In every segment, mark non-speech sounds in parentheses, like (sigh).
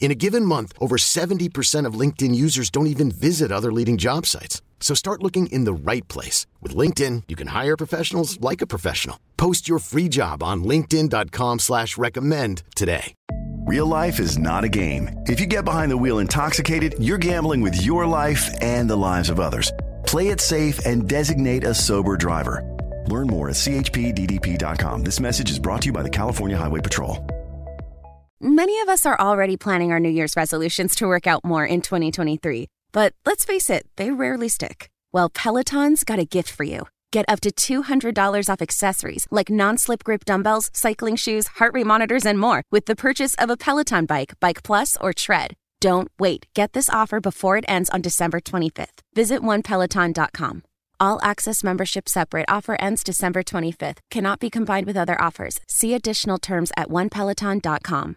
In a given month, over 70% of LinkedIn users don't even visit other leading job sites. So start looking in the right place. With LinkedIn, you can hire professionals like a professional. Post your free job on linkedin.com slash recommend today. Real life is not a game. If you get behind the wheel intoxicated, you're gambling with your life and the lives of others. Play it safe and designate a sober driver. Learn more at chpddp.com. This message is brought to you by the California Highway Patrol. Many of us are already planning our New Year's resolutions to work out more in 2023. But let's face it, they rarely stick. Well, Peloton's got a gift for you. Get up to $200 off accessories like non slip grip dumbbells, cycling shoes, heart rate monitors, and more with the purchase of a Peloton bike, Bike Plus, or Tread. Don't wait. Get this offer before it ends on December 25th. Visit onepeloton.com. All access membership separate offer ends December 25th. Cannot be combined with other offers. See additional terms at onepeloton.com.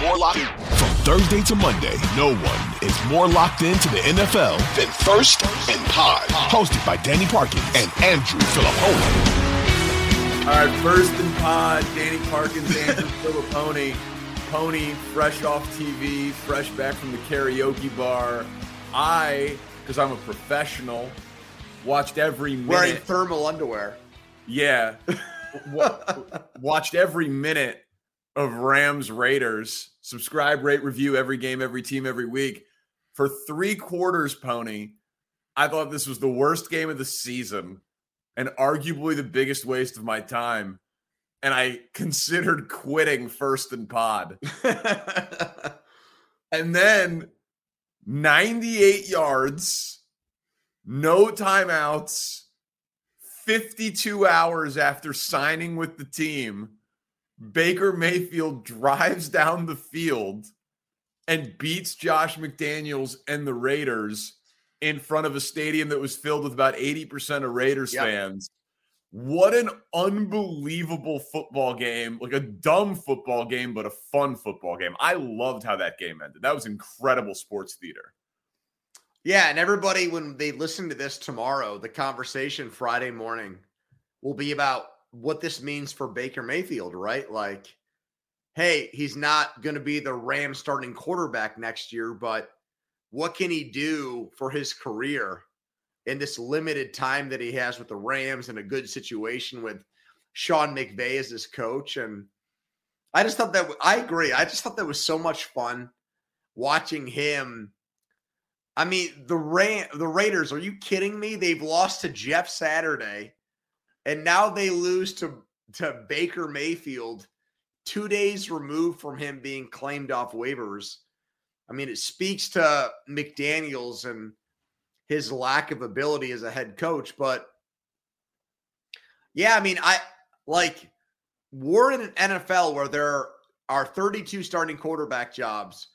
more locked from Thursday to Monday. No one is more locked into the NFL than First and Pod, hosted by Danny Parkins and Andrew Filipponi. All right, First and Pod, Danny Parkins, Andrew (laughs) Filipponi. Pony, fresh off TV, fresh back from the karaoke bar. I, because I'm a professional, watched every minute. Wearing thermal underwear. Yeah. (laughs) watched every minute of Rams Raiders. Subscribe, rate, review every game, every team, every week. For three quarters, Pony, I thought this was the worst game of the season and arguably the biggest waste of my time. And I considered quitting first and pod. (laughs) and then 98 yards, no timeouts, 52 hours after signing with the team Baker Mayfield drives down the field and beats Josh McDaniels and the Raiders in front of a stadium that was filled with about 80% of Raiders yep. fans. What an unbelievable football game. Like a dumb football game, but a fun football game. I loved how that game ended. That was incredible sports theater. Yeah. And everybody, when they listen to this tomorrow, the conversation Friday morning will be about what this means for Baker Mayfield, right? Like, hey, he's not going to be the Ram starting quarterback next year, but what can he do for his career in this limited time that he has with the Rams and a good situation with Sean McVay as his coach? And I just thought that I agree. I just thought that was so much fun watching him. I mean, the Ram, the Raiders, are you kidding me? They've lost to Jeff Saturday and now they lose to to Baker Mayfield, two days removed from him being claimed off waivers. I mean, it speaks to McDaniels and his lack of ability as a head coach. But yeah, I mean, I like we're in an NFL where there are 32 starting quarterback jobs,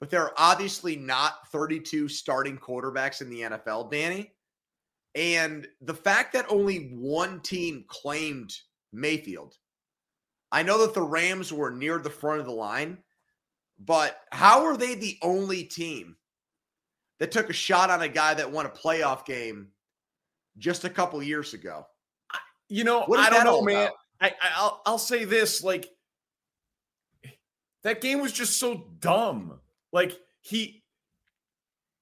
but there are obviously not 32 starting quarterbacks in the NFL, Danny. And the fact that only one team claimed Mayfield, I know that the Rams were near the front of the line, but how are they the only team that took a shot on a guy that won a playoff game just a couple years ago? You know, I don't know, man. I, I'll I'll say this: like, that game was just so dumb. Like he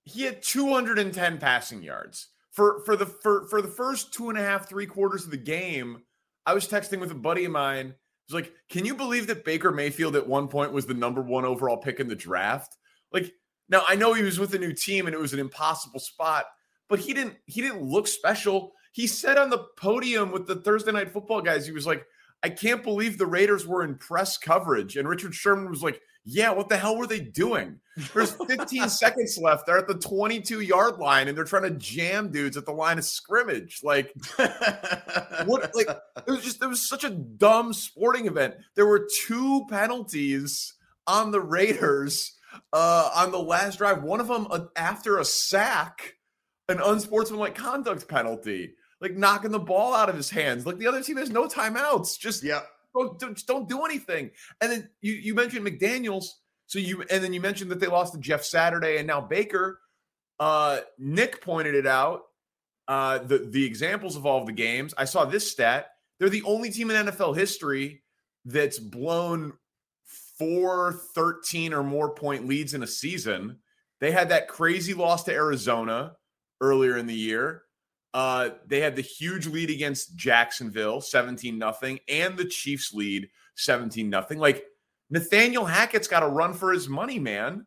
he had 210 passing yards for for the for for the first two and a half three quarters of the game. I was texting with a buddy of mine. He's like, "Can you believe that Baker Mayfield at one point was the number one overall pick in the draft?" Like now I know he was with a new team and it was an impossible spot, but he didn't he didn't look special. He said on the podium with the Thursday night football guys, he was like, I can't believe the Raiders were in press coverage. And Richard Sherman was like, Yeah, what the hell were they doing? There's 15 (laughs) seconds left. They're at the 22 yard line and they're trying to jam dudes at the line of scrimmage. Like, what? Like, it was just, it was such a dumb sporting event. There were two penalties on the Raiders uh, on the last drive. One of them uh, after a sack, an unsportsmanlike conduct penalty like knocking the ball out of his hands. Like the other team has no timeouts. Just yeah, don't, don't, don't do anything. And then you you mentioned McDaniels. So you and then you mentioned that they lost to Jeff Saturday and now Baker. Uh, Nick pointed it out. Uh, the the examples of all of the games. I saw this stat. They're the only team in NFL history that's blown four 13 or more point leads in a season. They had that crazy loss to Arizona earlier in the year. Uh, they had the huge lead against Jacksonville, 17 nothing, and the Chiefs lead 17 nothing. Like Nathaniel Hackett's got to run for his money, man,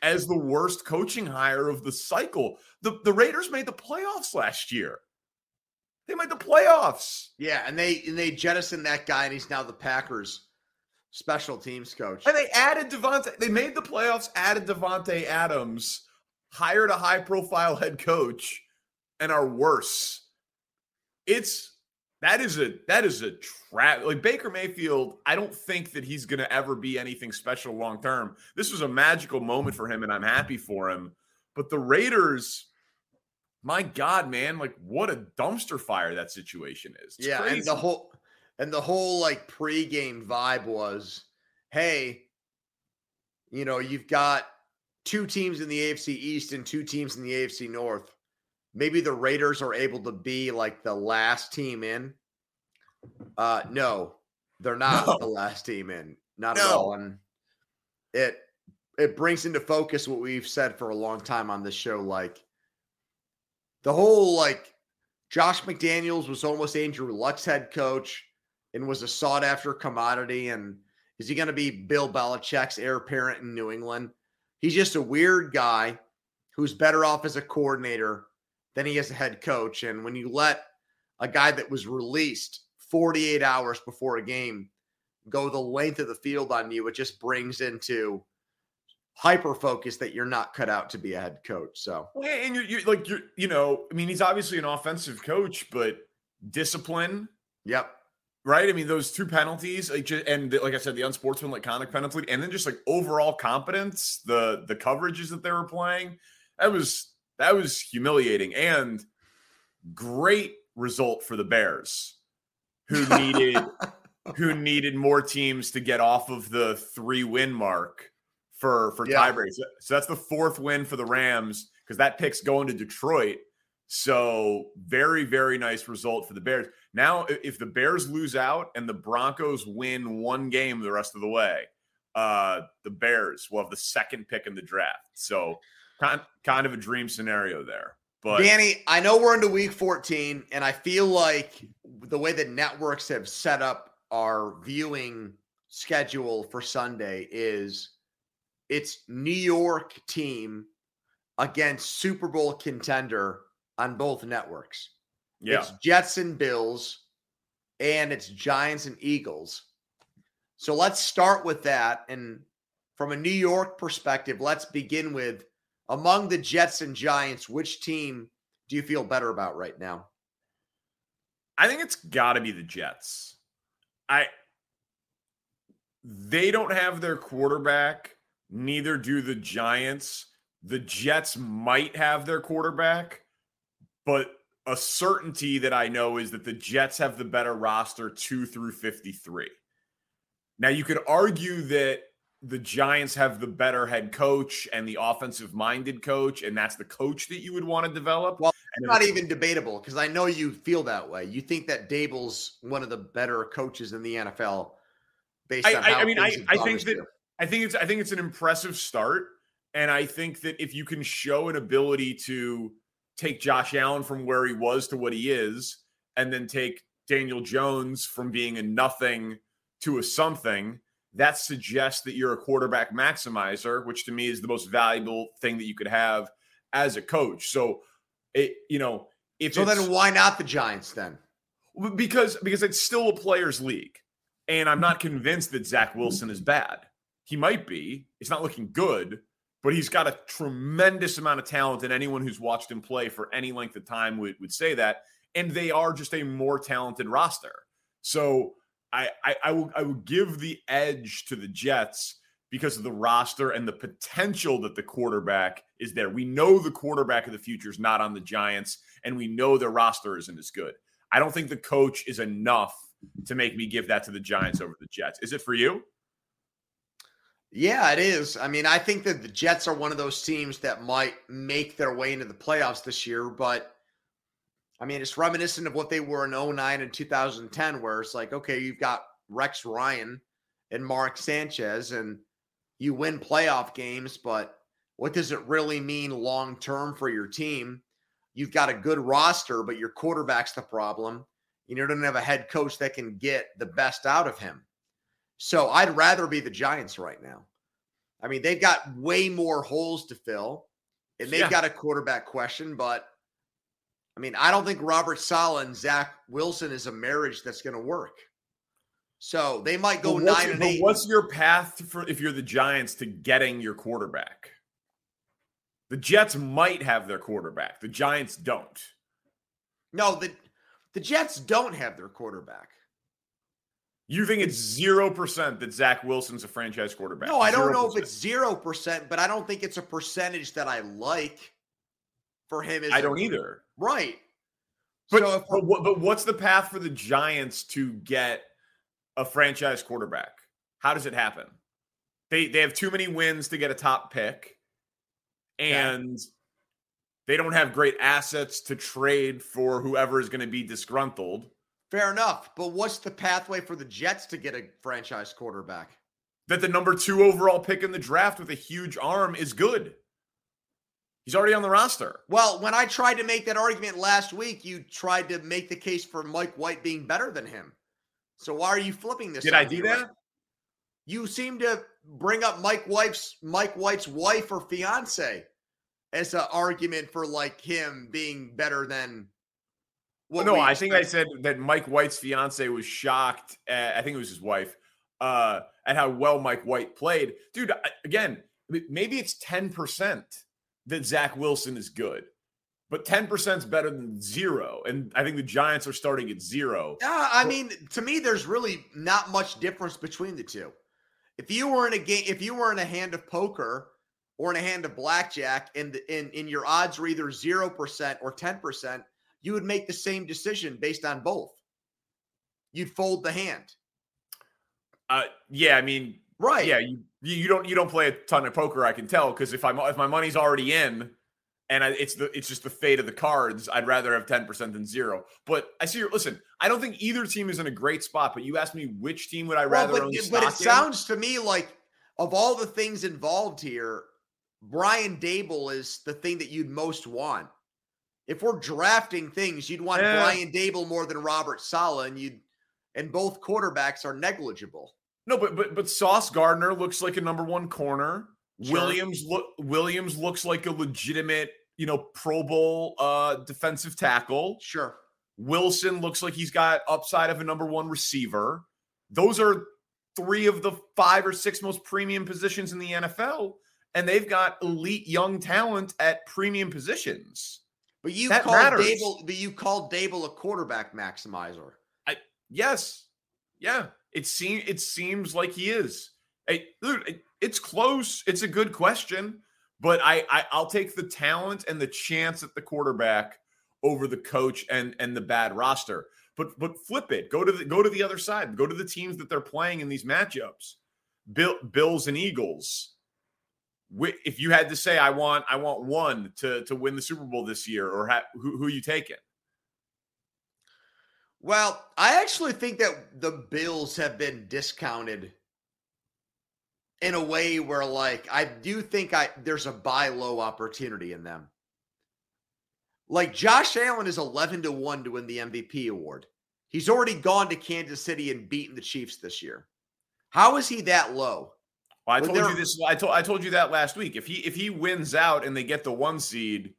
as the worst coaching hire of the cycle. The, the Raiders made the playoffs last year. They made the playoffs. Yeah, and they and they jettisoned that guy, and he's now the Packers special teams coach. And they added Devonte. They made the playoffs, added Davante Adams, hired a high profile head coach and are worse. It's that is a that is a trap. Like Baker Mayfield, I don't think that he's going to ever be anything special long term. This was a magical moment for him, and I'm happy for him. But the Raiders, my God, man, like what a dumpster fire that situation is. It's yeah, crazy. and the whole and the whole like pregame vibe was, hey, you know, you've got two teams in the AFC East and two teams in the AFC North maybe the Raiders are able to be like the last team in. Uh no, they're (laughs) not no. the last team in. Not no. at all. And it it brings into focus what we've said for a long time on this show. Like the whole like Josh McDaniels was almost Andrew Luck's head coach and was a sought after commodity. And is he going to be Bill Belichick's heir apparent in New England? He's just a weird guy who's better off as a coordinator than he is a head coach. And when you let a guy that was released 48 hours before a game go the length of the field on you, it just brings into hyper focus that you're not cut out to be a head coach. So, and you're, you're like, you're, you know, I mean, he's obviously an offensive coach, but discipline. Yep. Right. I mean, those two penalties, like, and like I said, the unsportsmanlike conduct penalty, and then just like overall competence, the the coverages that they were playing, that was that was humiliating and great result for the Bears, who (laughs) needed who needed more teams to get off of the three win mark for for yeah. tiebreaks. So that's the fourth win for the Rams because that pick's going to Detroit. So very very nice result for the Bears. Now if the Bears lose out and the Broncos win one game the rest of the way, uh the Bears will have the second pick in the draft. So kind kind of a dream scenario there. But Danny, I know we're into week 14, and I feel like the way that networks have set up our viewing schedule for Sunday is it's New York team against Super Bowl contender on both networks. Yeah. It's Jets and Bills, and it's Giants and Eagles. So let's start with that. And from a New York perspective, let's begin with among the Jets and Giants, which team do you feel better about right now? I think it's got to be the Jets. I they don't have their quarterback, neither do the Giants. The Jets might have their quarterback, but a certainty that I know is that the Jets have the better roster 2 through 53. Now you could argue that the Giants have the better head coach and the offensive minded coach, and that's the coach that you would want to develop. Well, it's not even debatable because I know you feel that way. You think that Daboll's one of the better coaches in the NFL based I, on I, I mean, I, I think that. I think it's I think it's an impressive start. And I think that if you can show an ability to take Josh Allen from where he was to what he is, and then take Daniel Jones from being a nothing to a something, that suggests that you're a quarterback maximizer, which to me is the most valuable thing that you could have as a coach. So, it you know, if so, then why not the Giants then? Because because it's still a players' league, and I'm not convinced that Zach Wilson is bad. He might be. It's not looking good, but he's got a tremendous amount of talent, and anyone who's watched him play for any length of time would, would say that. And they are just a more talented roster. So I, I, I will I will give the edge to the Jets because of the roster and the potential that the quarterback is there. We know the quarterback of the future is not on the Giants, and we know their roster isn't as good. I don't think the coach is enough to make me give that to the Giants over the Jets. Is it for you? Yeah, it is. I mean, I think that the Jets are one of those teams that might make their way into the playoffs this year, but I mean, it's reminiscent of what they were in 09 and 2010, where it's like, okay, you've got Rex Ryan and Mark Sanchez, and you win playoff games, but what does it really mean long term for your team? You've got a good roster, but your quarterback's the problem. You don't have a head coach that can get the best out of him. So I'd rather be the Giants right now. I mean, they've got way more holes to fill, and they've yeah. got a quarterback question. But I mean, I don't think Robert Saleh and Zach Wilson is a marriage that's going to work. So they might go nine and eight. What's your path for if you're the Giants to getting your quarterback? The Jets might have their quarterback. The Giants don't. No, the the Jets don't have their quarterback. You think it's zero percent that Zach Wilson's a franchise quarterback? No, I don't 0%. know if it's zero percent, but I don't think it's a percentage that I like for him. I don't either. Right. But, so if, but, but what's the path for the Giants to get a franchise quarterback? How does it happen? They they have too many wins to get a top pick, and yeah. they don't have great assets to trade for whoever is going to be disgruntled. Fair enough. But what's the pathway for the Jets to get a franchise quarterback? That the number two overall pick in the draft with a huge arm is good. He's already on the roster. Well, when I tried to make that argument last week, you tried to make the case for Mike White being better than him. So why are you flipping this? Did I do that? You seem to bring up Mike White's Mike White's wife or fiance as an argument for like him being better than well, no, I think I said that Mike White's fiance was shocked. At, I think it was his wife uh, at how well Mike White played. Dude, again, maybe it's ten percent that Zach Wilson is good, but ten percent is better than zero. And I think the Giants are starting at zero. Yeah, I mean, to me, there's really not much difference between the two. If you were in a game, if you were in a hand of poker or in a hand of blackjack, and in, in, your odds are either zero percent or ten percent you would make the same decision based on both. You'd fold the hand. Uh, yeah, I mean, right? Yeah, you you don't you don't play a ton of poker. I can tell because if I'm if my money's already in, and I, it's the it's just the fate of the cards. I'd rather have ten percent than zero. But I see. Your, listen, I don't think either team is in a great spot. But you asked me which team would I rather well, but, own. But it in? sounds to me like of all the things involved here, Brian Daboll is the thing that you'd most want if we're drafting things, you'd want yeah. Brian Daboll more than Robert Saleh, and you'd and both quarterbacks are negligible. No, but but but Sauce Gardner looks like a number one corner. Sure. Williams look Williams looks like a legitimate, you know, Pro Bowl uh defensive tackle. Sure. Wilson looks like he's got upside of a number one receiver. Those are three of the five or six most premium positions in the NFL, and they've got elite young talent at premium positions. But you that called matters. Daboll, but you called Daboll a quarterback maximizer. I yes, yeah. It seems it seems like he is. Hey, dude, it's close. It's a good question, but I, I I'll take the talent and the chance at the quarterback over the coach and and the bad roster. But but flip it. Go to the go to the other side. Go to the teams that they're playing in these matchups. Bill, Bills and Eagles if you had to say I want I want one to to win the Super Bowl this year, or ha- who who you taking? Well, I actually think that the Bills have been discounted in a way where like I do think I there's a buy low opportunity in them. Like Josh Allen is 11 to 1 to win the MVP award. He's already gone to Kansas City and beaten the Chiefs this year. How is he that low? Well, I told you this. I told I told you that last week. If he if he wins out and they get the one seed,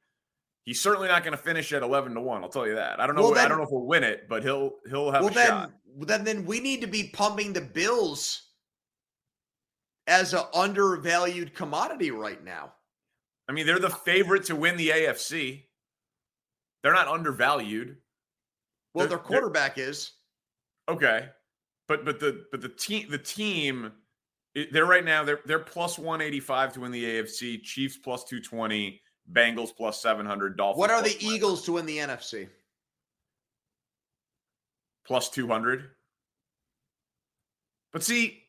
he's certainly not going to finish at eleven to one. I'll tell you that. I don't know. Well, then, I don't know if he'll win it, but he'll he'll have well, a then, shot. Then then we need to be pumping the Bills as an undervalued commodity right now. I mean, they're the uh, favorite to win the AFC. They're not undervalued. Well, they're, their quarterback is. Okay. But but the but the team the team they're right now they're they're plus 185 to win the AFC, Chiefs plus 220, Bengals plus 700, Dolphins. What are the Eagles to win the NFC? Plus 200. But see,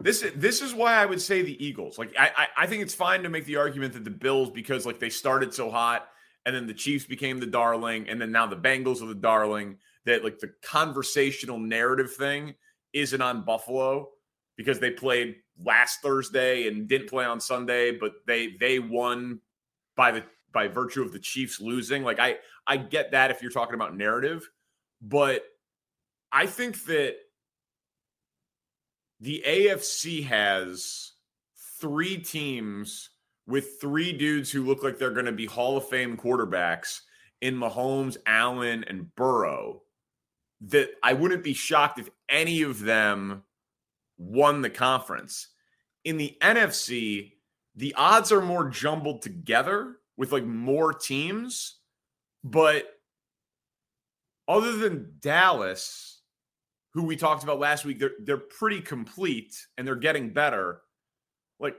this this is why I would say the Eagles. Like I, I, I think it's fine to make the argument that the Bills because like they started so hot and then the Chiefs became the darling and then now the Bengals are the darling that like the conversational narrative thing isn't on Buffalo because they played last Thursday and didn't play on Sunday, but they they won by the by virtue of the Chiefs losing. Like I I get that if you're talking about narrative, but I think that the AFC has three teams with three dudes who look like they're going to be Hall of Fame quarterbacks in Mahomes, Allen, and Burrow. That I wouldn't be shocked if any of them won the conference. In the NFC, the odds are more jumbled together with like more teams, but other than Dallas, who we talked about last week, they're they're pretty complete and they're getting better. Like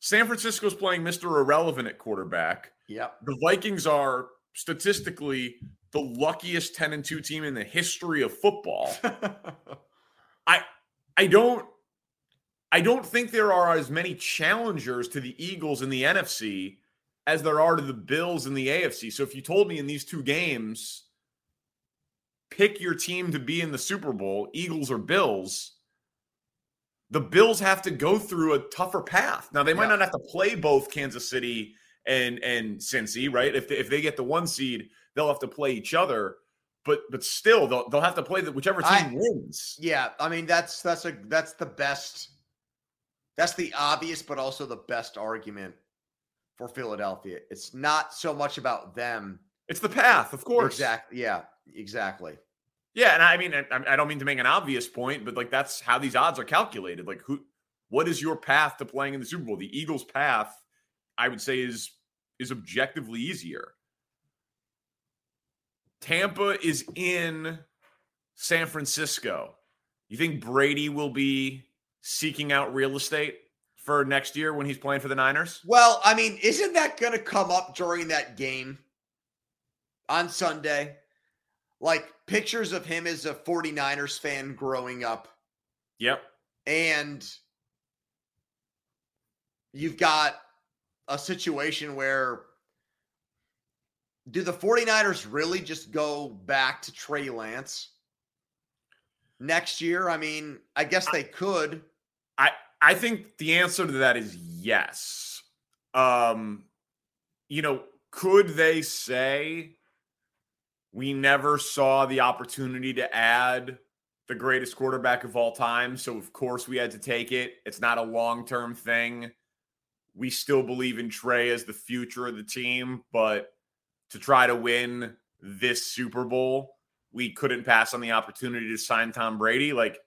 San Francisco's playing Mr. Irrelevant at quarterback. Yeah. The Vikings are statistically the luckiest 10 and 2 team in the history of football. (laughs) I I don't I don't think there are as many challengers to the Eagles in the NFC as there are to the Bills in the AFC. So if you told me in these two games pick your team to be in the Super Bowl, Eagles or Bills, the Bills have to go through a tougher path. Now they might yeah. not have to play both Kansas City and and Cincy, right? If they, if they get the one seed, they'll have to play each other. But but still, they'll they'll have to play the whichever team I, wins. Yeah, I mean that's that's a that's the best. That's the obvious, but also the best argument for Philadelphia. It's not so much about them. It's the path, of course. Exactly. Yeah. Exactly. Yeah, and I mean, I, I don't mean to make an obvious point, but like that's how these odds are calculated. Like, who, what is your path to playing in the Super Bowl? The Eagles' path, I would say, is is objectively easier. Tampa is in San Francisco. You think Brady will be seeking out real estate for next year when he's playing for the Niners? Well, I mean, isn't that going to come up during that game on Sunday? like pictures of him as a 49ers fan growing up. Yep. And you've got a situation where do the 49ers really just go back to Trey Lance next year? I mean, I guess they could. I I think the answer to that is yes. Um you know, could they say we never saw the opportunity to add the greatest quarterback of all time. So, of course, we had to take it. It's not a long term thing. We still believe in Trey as the future of the team, but to try to win this Super Bowl, we couldn't pass on the opportunity to sign Tom Brady. Like,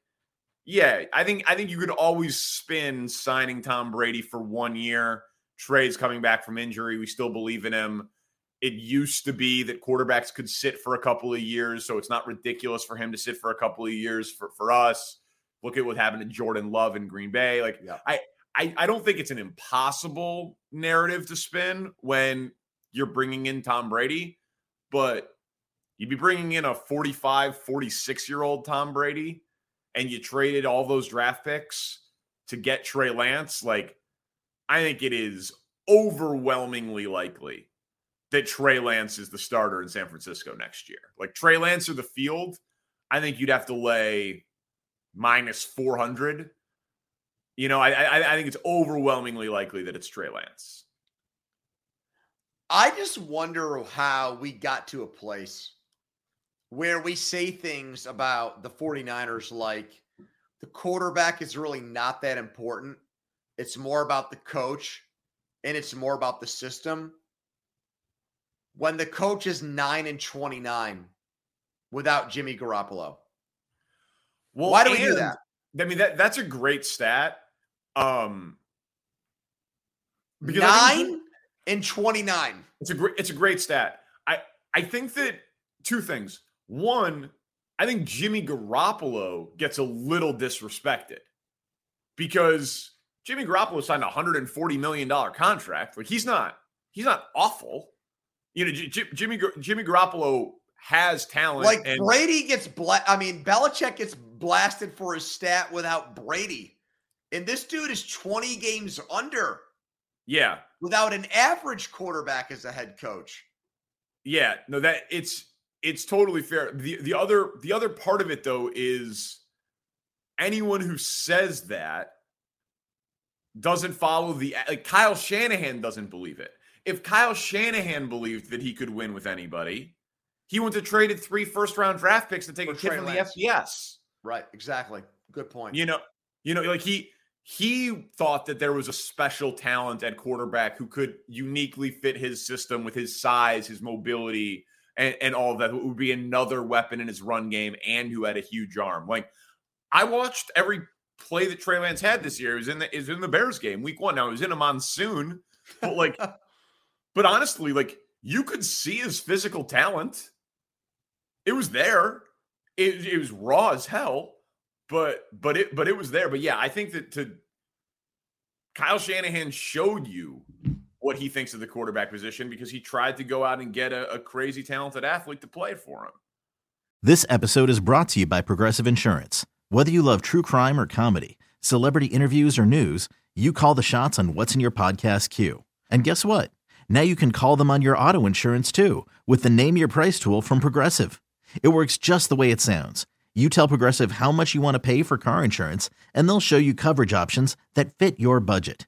yeah, I think I think you could always spin signing Tom Brady for one year. Trey's coming back from injury. We still believe in him. It used to be that quarterbacks could sit for a couple of years, so it's not ridiculous for him to sit for a couple of years for, for us. Look at what happened to Jordan Love in Green Bay. Like yeah. I, I I don't think it's an impossible narrative to spin when you're bringing in Tom Brady, but you'd be bringing in a 45, 46 year old Tom Brady and you traded all those draft picks to get Trey Lance. Like, I think it is overwhelmingly likely that Trey Lance is the starter in San Francisco next year. Like Trey Lance or the field, I think you'd have to lay minus 400 You know, I, I I think it's overwhelmingly likely that it's Trey Lance. I just wonder how we got to a place where we say things about the 49ers like the quarterback is really not that important. It's more about the coach and it's more about the system. When the coach is 9 and 29 without Jimmy Garoppolo. Well, Why do we do that? I mean that that's a great stat. Um because 9 and 29. It's a great it's a great stat. I I think that two things. One, I think Jimmy Garoppolo gets a little disrespected because Jimmy Garoppolo signed a hundred and forty million dollar contract. Like he's not he's not awful. You know, J- J- Jimmy Jimmy Garoppolo has talent. Like and- Brady gets bla- I mean, Belichick gets blasted for his stat without Brady, and this dude is twenty games under. Yeah, without an average quarterback as a head coach. Yeah, no, that it's it's totally fair. The the other the other part of it though is anyone who says that doesn't follow the like Kyle Shanahan doesn't believe it. If Kyle Shanahan believed that he could win with anybody, he went to traded three first round draft picks to take For a kid from Lance. the FBS. Right, exactly. Good point. You know, you know, like he he thought that there was a special talent at quarterback who could uniquely fit his system with his size, his mobility, and, and all of that. It would be another weapon in his run game and who had a huge arm. Like I watched every play that Trey Lance had this year. It was in the is in the Bears game, week one. Now it was in a monsoon, but like, (laughs) but honestly, like you could see his physical talent. It was there. It, it was raw as hell but but it but it was there. But yeah, I think that to Kyle Shanahan showed you what he thinks of the quarterback position because he tried to go out and get a, a crazy talented athlete to play for him. This episode is brought to you by Progressive Insurance. Whether you love true crime or comedy, celebrity interviews or news, you call the shots on what's in your podcast queue. And guess what? Now you can call them on your auto insurance too with the Name Your Price tool from Progressive. It works just the way it sounds you tell Progressive how much you want to pay for car insurance, and they'll show you coverage options that fit your budget.